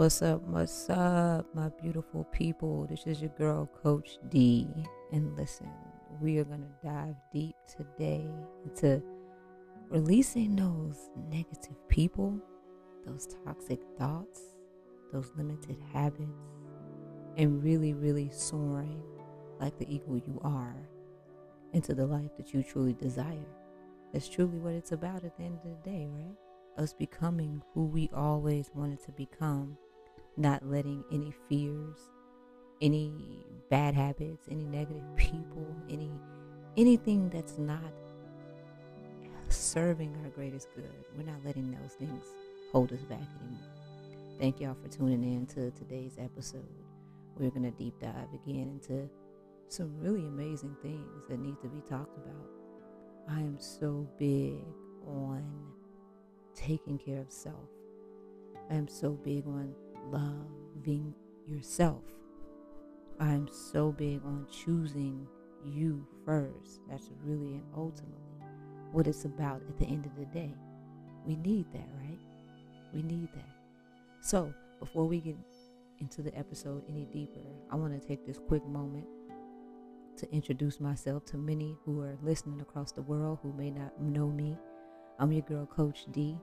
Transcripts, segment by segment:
What's up? What's up, my beautiful people? This is your girl, Coach D. And listen, we are going to dive deep today into releasing those negative people, those toxic thoughts, those limited habits, and really, really soaring like the eagle you are into the life that you truly desire. That's truly what it's about at the end of the day, right? us becoming who we always wanted to become, not letting any fears, any bad habits, any negative people, any anything that's not serving our greatest good. We're not letting those things hold us back anymore. Thank y'all for tuning in to today's episode. We're going to deep dive again into some really amazing things that need to be talked about. I am so big on taking care of self. I am so big on loving yourself. I am so big on choosing you first. That's really and ultimately what it's about at the end of the day. We need that, right? We need that. So, before we get into the episode any deeper, I want to take this quick moment to introduce myself to many who are listening across the world who may not know me. I'm your girl, Coach D,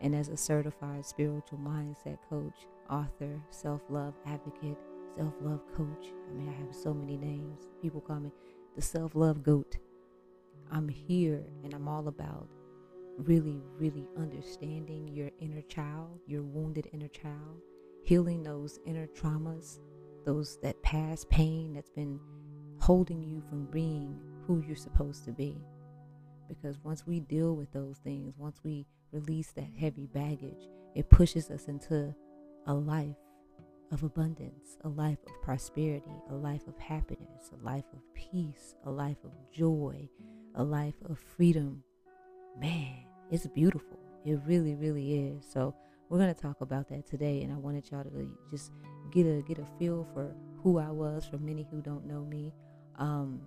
and as a certified spiritual mindset coach, author, self love advocate, self love coach. I mean, I have so many names. People call me the self love goat. I'm here and I'm all about really, really understanding your inner child, your wounded inner child, healing those inner traumas, those that past pain that's been holding you from being who you're supposed to be. Because once we deal with those things, once we release that heavy baggage, it pushes us into a life of abundance, a life of prosperity, a life of happiness, a life of peace, a life of joy, a life of freedom. Man, it's beautiful. It really, really is. So we're gonna talk about that today, and I wanted y'all to just get a get a feel for who I was for many who don't know me. Um,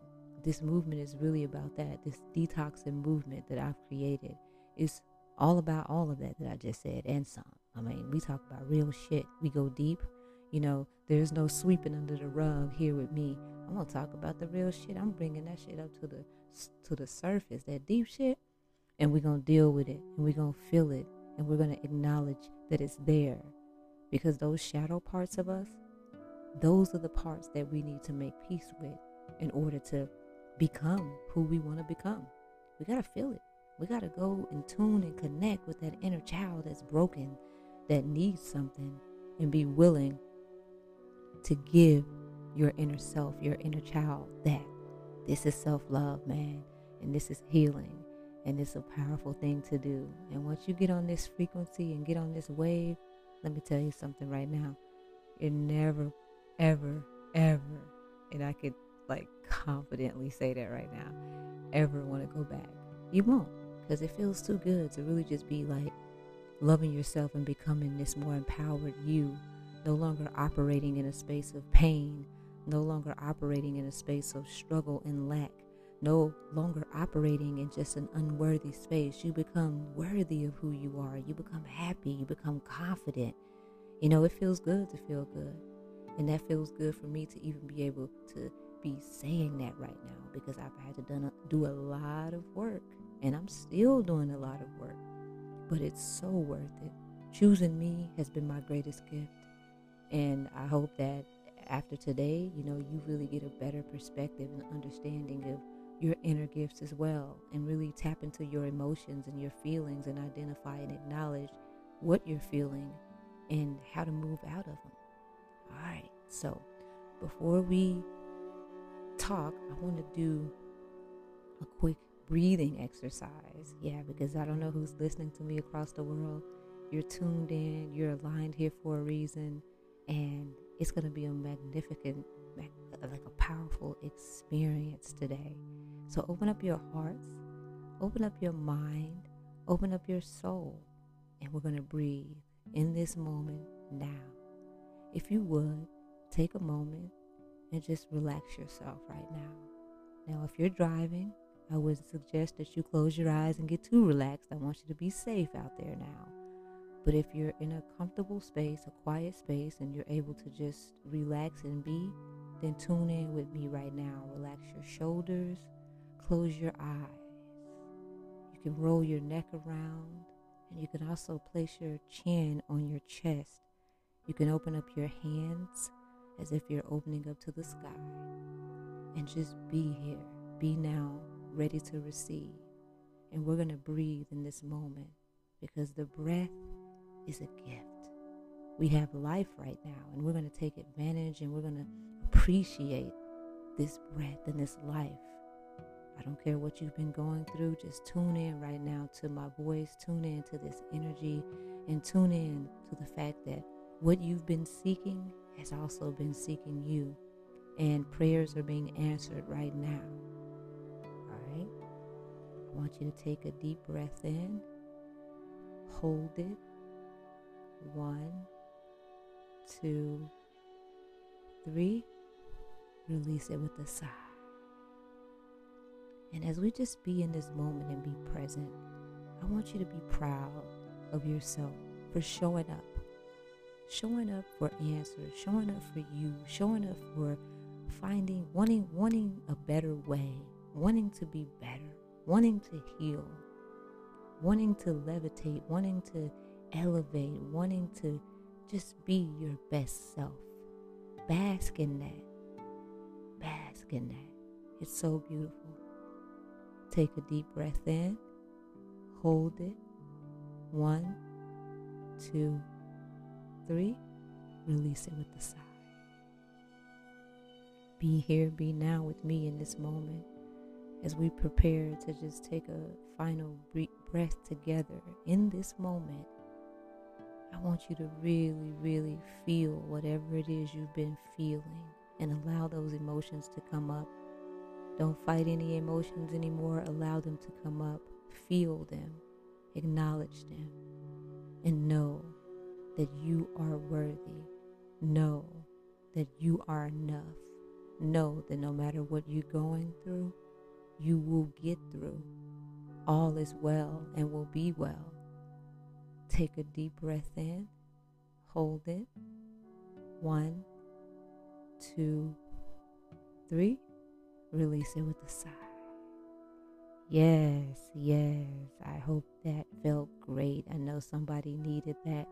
this movement is really about that. This detoxing movement that I've created is all about all of that that I just said and some. I mean, we talk about real shit. We go deep. You know, there's no sweeping under the rug here with me. I'm gonna talk about the real shit. I'm bringing that shit up to the to the surface, that deep shit, and we're gonna deal with it, and we're gonna feel it, and we're gonna acknowledge that it's there, because those shadow parts of us, those are the parts that we need to make peace with in order to become who we want to become. We gotta feel it. We got to go and tune and connect with that inner child that's broken, that needs something, and be willing to give your inner self, your inner child that. This is self love, man. And this is healing. And it's a powerful thing to do. And once you get on this frequency and get on this wave, let me tell you something right now. You're never, ever, ever, and I could like confidently say that right now, ever want to go back. You won't because it feels too good to really just be like loving yourself and becoming this more empowered you, no longer operating in a space of pain, no longer operating in a space of struggle and lack, no longer operating in just an unworthy space. You become worthy of who you are. You become happy. You become confident. You know, it feels good to feel good. And that feels good for me to even be able to be saying that right now because I've had to done do a lot of work and I'm still doing a lot of work, but it's so worth it. Choosing me has been my greatest gift. And I hope that after today, you know, you really get a better perspective and understanding of your inner gifts as well and really tap into your emotions and your feelings and identify and acknowledge what you're feeling and how to move out of them. All right. So, before we talk, I want to do a quick breathing exercise. Yeah, because I don't know who's listening to me across the world. You're tuned in, you're aligned here for a reason, and it's going to be a magnificent, like a powerful experience today. So open up your hearts, open up your mind, open up your soul, and we're going to breathe in this moment now. If you would, take a moment and just relax yourself right now. Now, if you're driving, I wouldn't suggest that you close your eyes and get too relaxed. I want you to be safe out there now. But if you're in a comfortable space, a quiet space, and you're able to just relax and be, then tune in with me right now. Relax your shoulders, close your eyes. You can roll your neck around, and you can also place your chin on your chest. You can open up your hands as if you're opening up to the sky and just be here. Be now, ready to receive. And we're going to breathe in this moment because the breath is a gift. We have life right now, and we're going to take advantage and we're going to appreciate this breath and this life. I don't care what you've been going through, just tune in right now to my voice, tune in to this energy, and tune in to the fact that what you've been seeking has also been seeking you, and prayers are being answered right now. Want you to take a deep breath in, hold it. One, two, three. Release it with a sigh. And as we just be in this moment and be present, I want you to be proud of yourself for showing up. Showing up for answers, showing up for you, showing up for finding wanting wanting a better way, wanting to be better, wanting to heal, wanting to levitate, wanting to elevate, wanting to just be your best self. Bask in that. Bask in that. It's so beautiful. Take a deep breath in, hold it. One, two, three. Release it with a sigh. Be here, be now with me in this moment as we prepare to just take a final breath together in this moment. I want you to really, really feel whatever it is you've been feeling and allow those emotions to come up don't fight any emotions anymore. Allow them to come up. Feel them. Acknowledge them. And know that you are worthy. Know that you are enough. Know that no matter what you're going through, you will get through. All is well and will be well. Take a deep breath in. Hold it. One, two, three release it with a sigh. Yes, yes. I hope that felt great. I know somebody needed that.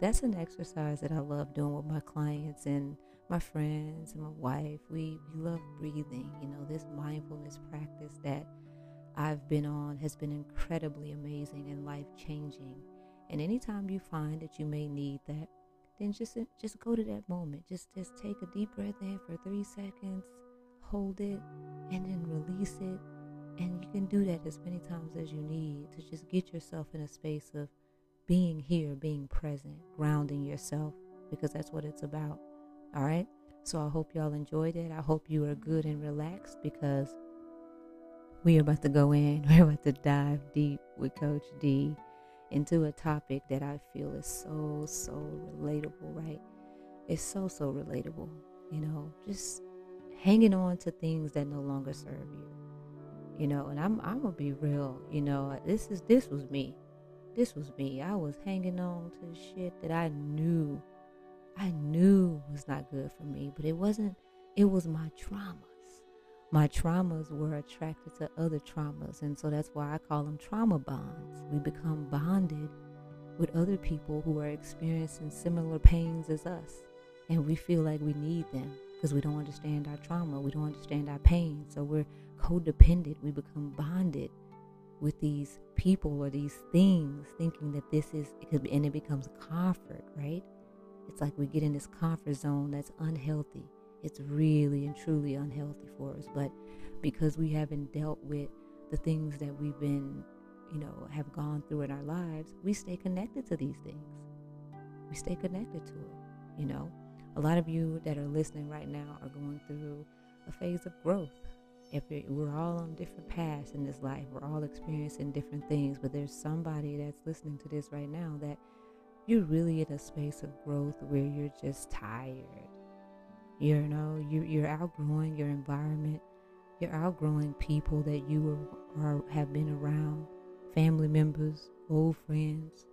That's an exercise that I love doing with my clients and my friends and my wife. We, we love breathing. You know, this mindfulness practice that I've been on has been incredibly amazing and life changing. And anytime you find that you may need that, then just just go to that moment. Just just take a deep breath in for three seconds hold it and then release it. And you can do that as many times as you need to just get yourself in a space of being here, being present, grounding yourself, because that's what it's about. All right? So I hope y'all enjoyed it. I hope you are good and relaxed because we are about to go in. We're about to dive deep with Coach D into a topic that I feel is so, so relatable, right? It's so, so relatable. You know, just hanging on to things that no longer serve you. You know, and I'm I'm gonna be real. You know, this is this was me. This was me. I was hanging on to shit that I knew, I knew was not good for me, but it wasn't. It was my traumas. My traumas were attracted to other traumas, and so that's why I call them trauma bonds. We become bonded with other people who are experiencing similar pains as us, and we feel like we need them because we don't understand our trauma, we don't understand our pain. So we're codependent, we become bonded with these people or these things, thinking that this is, and it becomes comfort, right? It's like we get in this comfort zone that's unhealthy. It's really and truly unhealthy for us. But because we haven't dealt with the things that we've been, you know, have gone through in our lives, we stay connected to these things. We stay connected to it, you know a lot of you that are listening right now are going through a phase of growth. If we're all on different paths in this life, we're all experiencing different things, but there's somebody that's listening to this right now that you're really in a space of growth where you're just tired. You know, you, you're outgrowing your environment. You're outgrowing people that you are, are have been around, family members, old friends,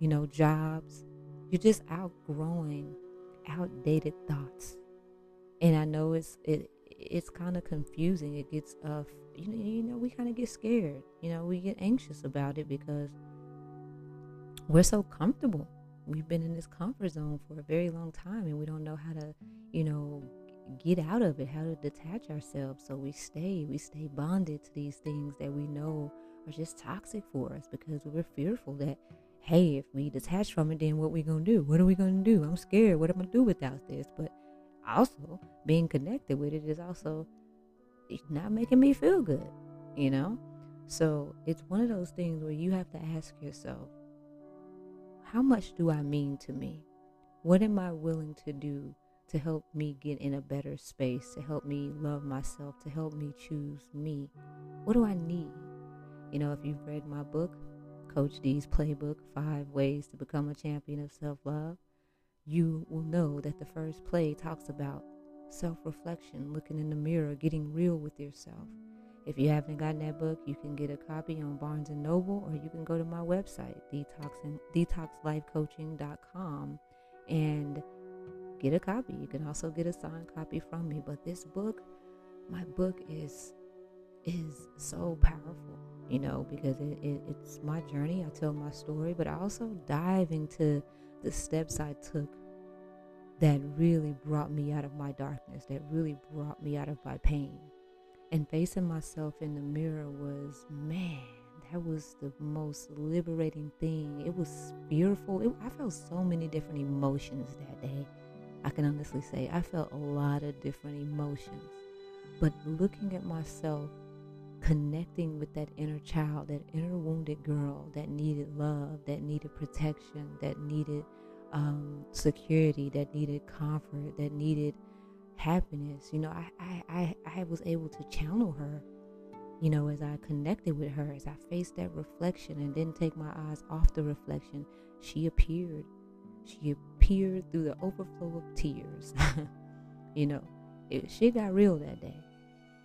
you know, jobs. You're just outgrowing outdated thoughts. And I know it's it it's kind of confusing. It gets uh you know, you know we kind of get scared. You know, we get anxious about it because we're so comfortable. We've been in this comfort zone for a very long time and we don't know how to, you know, get out of it, how to detach ourselves. So we stay, we stay bonded to these things that we know are just toxic for us because we're fearful that, hey, if we detach from it, then what we gonna do? What are we gonna do? I'm scared. What am I gonna do without this? But also being connected with it is also not making me feel good, you know? So it's one of those things where you have to ask yourself, how much do I mean to me? What am I willing to do to help me get in a better space, to help me love myself, to help me choose me? What do I need? You know, if you've read my book, Coach D's Playbook Five Ways to Become a Champion of Self Love, you will know that the first play talks about self reflection, looking in the mirror, getting real with yourself. If you haven't gotten that book, you can get a copy on Barnes and Noble, or you can go to my website, detoxing, detoxlifecoaching.com, and get a copy. You can also get a signed copy from me. But this book, my book is is so powerful, you know, because it, it, it's my journey. I tell my story, but I also dive into the steps I took that really brought me out of my darkness, that really brought me out of my pain. And facing myself in the mirror was, man, that was the most liberating thing. It was fearful. It, I felt so many different emotions that day. I can honestly say I felt a lot of different emotions. But looking at myself, connecting with that inner child, that inner wounded girl that needed love, that needed protection, that needed um, security, that needed comfort, that needed happiness. You know, I, I, I, I was able to channel her, you know, as I connected with her, as I faced that reflection and didn't take my eyes off the reflection. She appeared. She appeared through the overflow of tears. you know, it, she got real that day.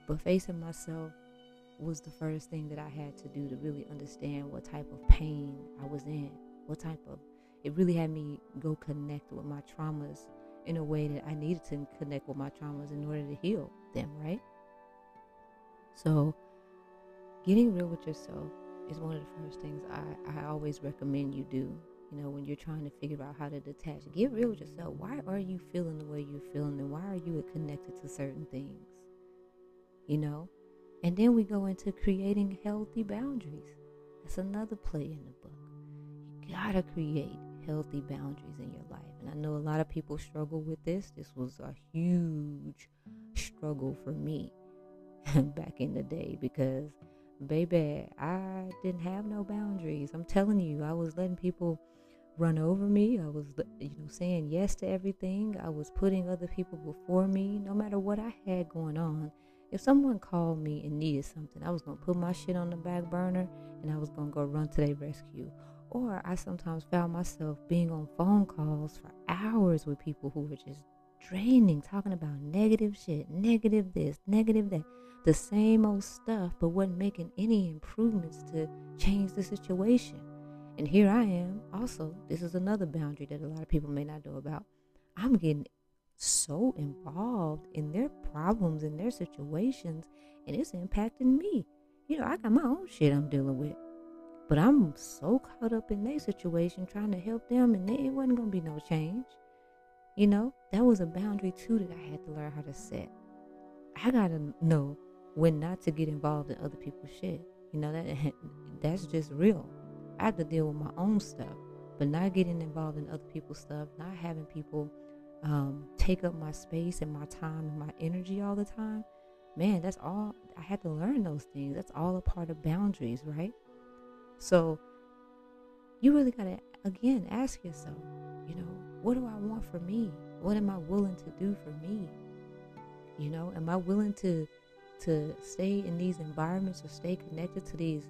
But facing myself was the first thing that I had to do to really understand what type of pain I was in, what type of it really had me go connect with my traumas in a way that I needed to connect with my traumas in order to heal them, right? So, getting real with yourself is one of the first things I, I always recommend you do. You know, when you're trying to figure out how to detach, get real with yourself. Why are you feeling the way you're feeling, and why are you connected to certain things? You know, and then we go into creating healthy boundaries. That's another play in the book. You gotta create healthy boundaries in your life. And I know a lot of people struggle with this. This was a huge struggle for me back in the day because, baby, I didn't have no boundaries. I'm telling you, I was letting people run over me. I was, you know, saying yes to everything. I was putting other people before me, no matter what I had going on. If someone called me and needed something, I was going to put my shit on the back burner and I was going to go run to their rescue. Or I sometimes found myself being on phone calls for hours with people who were just draining, talking about negative shit, negative this, negative that, the same old stuff, but wasn't making any improvements to change the situation. And here I am. Also, this is another boundary that a lot of people may not know about. I'm getting so involved in their problems and their situations, and it's impacting me. You know, I got my own shit I'm dealing with. But I'm so caught up in their situation trying to help them, and it wasn't going to be no change. You know, that was a boundary too that I had to learn how to set. I got to know when not to get involved in other people's shit. You know, that that's just real. I have to deal with my own stuff, but not getting involved in other people's stuff, not having people um, take up my space and my time and my energy all the time. Man, that's all. I had to learn those things. That's all a part of boundaries, right? So you really got to, again, ask yourself, you know, what do I want for me? What am I willing to do for me? You know, am I willing to to stay in these environments or stay connected to these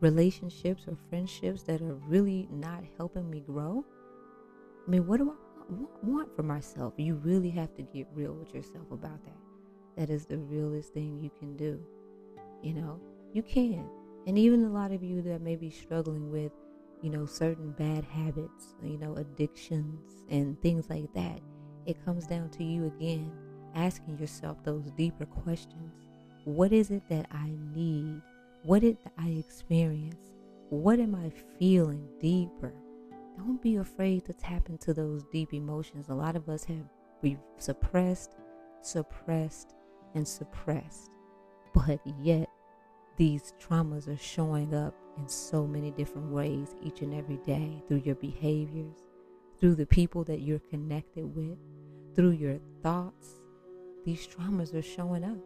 relationships or friendships that are really not helping me grow? I mean, what do I want, for myself? You really have to get real with yourself about that. That is the realest thing you can do. You know, you can. And even a lot of you that may be struggling with you know, certain bad habits, you know, addictions and things like that. It comes down to you again asking yourself those deeper questions. What is it that I need? What did I experience? What am I feeling deeper? Don't be afraid to tap into those deep emotions. A lot of us have we've suppressed, suppressed, and suppressed. But yet these traumas are showing up in so many different ways each and every day through your behaviors, through the people that you're connected with, through your thoughts. These traumas are showing up.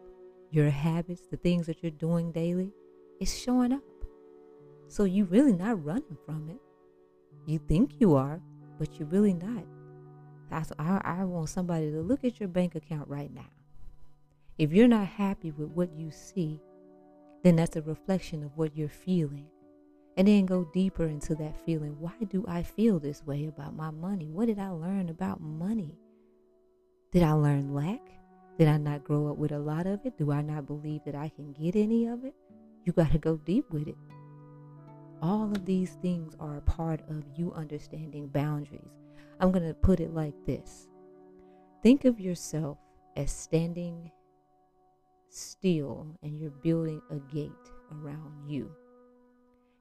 Your habits, the things that you're doing daily, it's showing up. So you're really not running from it. You think you are, but you're really not. That's I, I want somebody to look at your bank account right now. If you're not happy with what you see, then that's a reflection of what you're feeling. And then go deeper into that feeling. Why do I feel this way about my money? What did I learn about money? Did I learn lack? Did I not grow up with a lot of it? Do I not believe that I can get any of it? You got to go deep with it. All of these things are a part of you understanding boundaries. I'm going to put it like this Think of yourself as standing still and you're building a gate around you.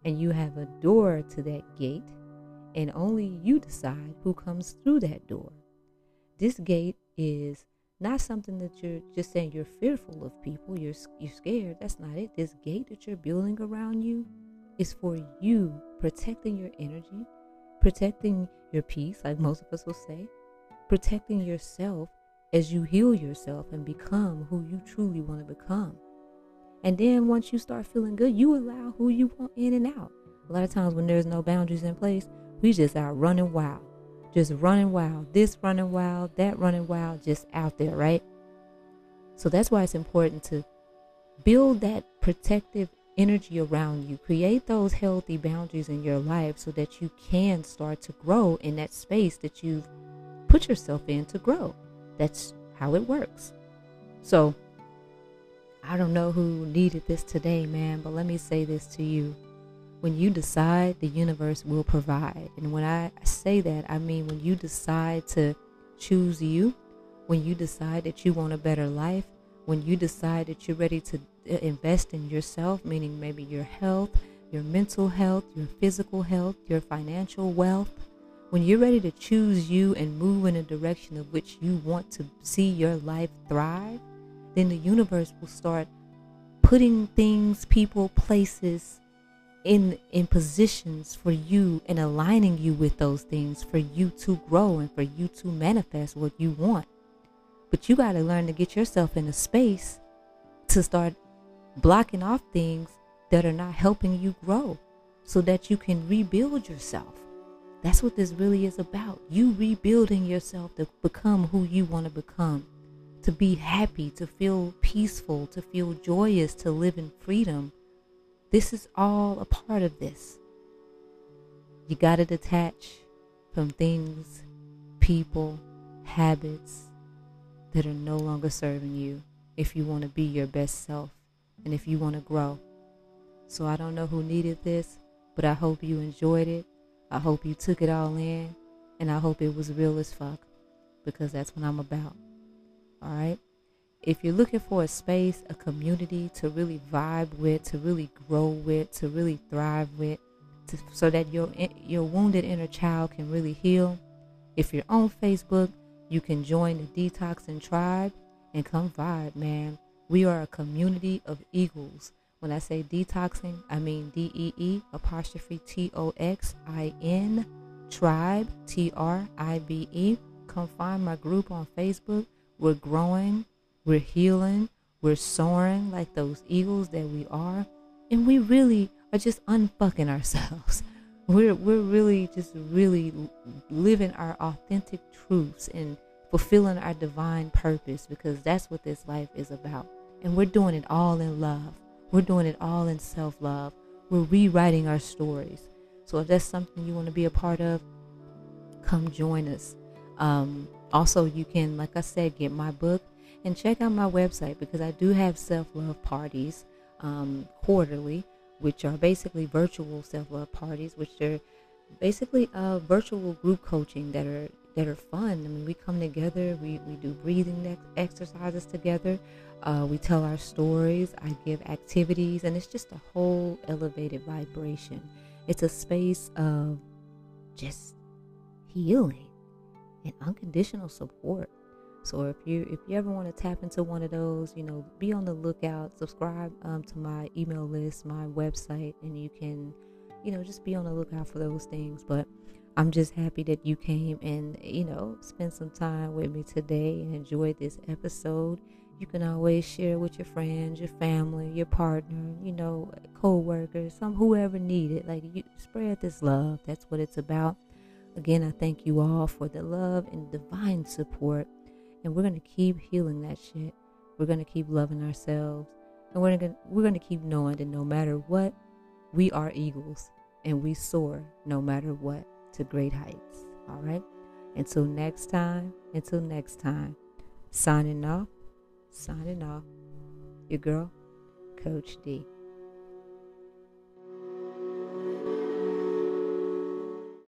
And you have a door to that gate, and only you decide who comes through that door. This gate is not something that you're just saying you're fearful of people, you're, you're scared. That's not it. This gate that you're building around you is for you protecting your energy, protecting your peace, like most of us will say, protecting yourself as you heal yourself and become who you truly want to become. And then once you start feeling good, you allow who you want in and out. A lot of times when there's no boundaries in place, we just out running wild. Just running wild. This running wild, that running wild, just out there, right? So that's why it's important to build that protective energy around you. Create those healthy boundaries in your life so that you can start to grow in that space that you've put yourself in to grow. That's how it works. So, I don't know who needed this today, man, but let me say this to you. When you decide, the universe will provide. And when I say that, I mean when you decide to choose you, when you decide that you want a better life, when you decide that you're ready to uh, invest in yourself, meaning maybe your health, your mental health, your physical health, your financial wealth, when you're ready to choose you and move in a direction of which you want to see your life thrive, then the universe will start putting things, people, places in in positions for you and aligning you with those things for you to grow and for you to manifest what you want. But you got to learn to get yourself in a space to start blocking off things that are not helping you grow so that you can rebuild yourself. That's what this really is about. You rebuilding yourself to become who you want to become, to be happy, to feel peaceful, to feel joyous, to live in freedom. This is all a part of this. You got to detach from things, people, habits that are no longer serving you if you want to be your best self and if you want to grow. So I don't know who needed this, but I hope you enjoyed it. I hope you took it all in, and I hope it was real as fuck because that's what I'm about. All right? If you're looking for a space, a community to really vibe with, to really grow with, to really thrive with, to, so that your your wounded inner child can really heal, if you're on Facebook, you can join the Detoxing Tribe and come vibe, man. We are a community of eagles when I say detoxing, I mean D E E apostrophe T O X I N tribe T R I B E. Come find my group on Facebook. We're growing, we're healing, we're soaring like those eagles that we are, and we really are just unfucking ourselves. We're we're really just really living our authentic truths and fulfilling our divine purpose because that's what this life is about. And we're doing it all in love. We're doing it all in self love. We're rewriting our stories. So if that's something you want to be a part of, come join us. Um, also, you can, like I said, get my book and check out my website because I do have self love parties um, quarterly, which are basically virtual self love parties, which are basically uh, virtual group coaching that are that are fun. I mean, we come together, we, we do breathing ex- exercises together, uh, we tell our stories, I give activities, and it's just a whole elevated vibration. It's a space of just healing and unconditional support. So if you if you ever want to tap into one of those, you know, be on the lookout. Subscribe um, to my email list, my website, and you can, you know, just be on the lookout for those things. But I'm just happy that you came and you know spent some time with me today and enjoyed this episode. You can always share with your friends, your family, your partner, you know, co-workers, some whoever need it. Like you spread this love. That's what it's about. Again, I thank you all for the love and divine support and we're gonna keep healing that shit. We're gonna keep loving ourselves, and we're gonna we're gonna keep knowing that no matter what, we are eagles, and we soar no matter what to great heights. All right. Until next time. Until next time. Signing off. Signing off. Your girl, Coach D.